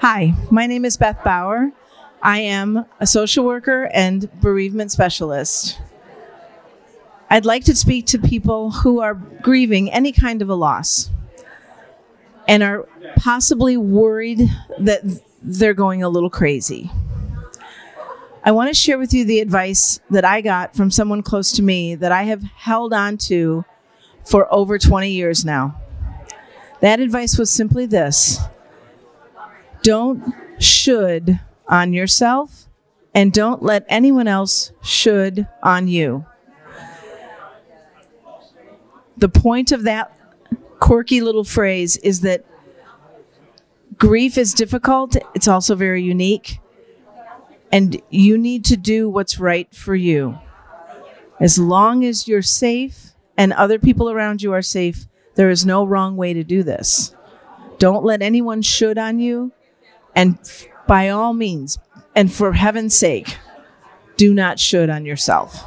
Hi, my name is Beth Bauer. I am a social worker and bereavement specialist. I'd like to speak to people who are grieving any kind of a loss and are possibly worried that they're going a little crazy. I want to share with you the advice that I got from someone close to me that I have held on to for over 20 years now. That advice was simply this don't should on yourself and don't let anyone else should on you. The point of that quirky little phrase is that grief is difficult, it's also very unique, and you need to do what's right for you. As long as you're safe and other people around you are safe, there is no wrong way to do this. Don't let anyone should on you. And by all means, and for heaven's sake, do not should on yourself.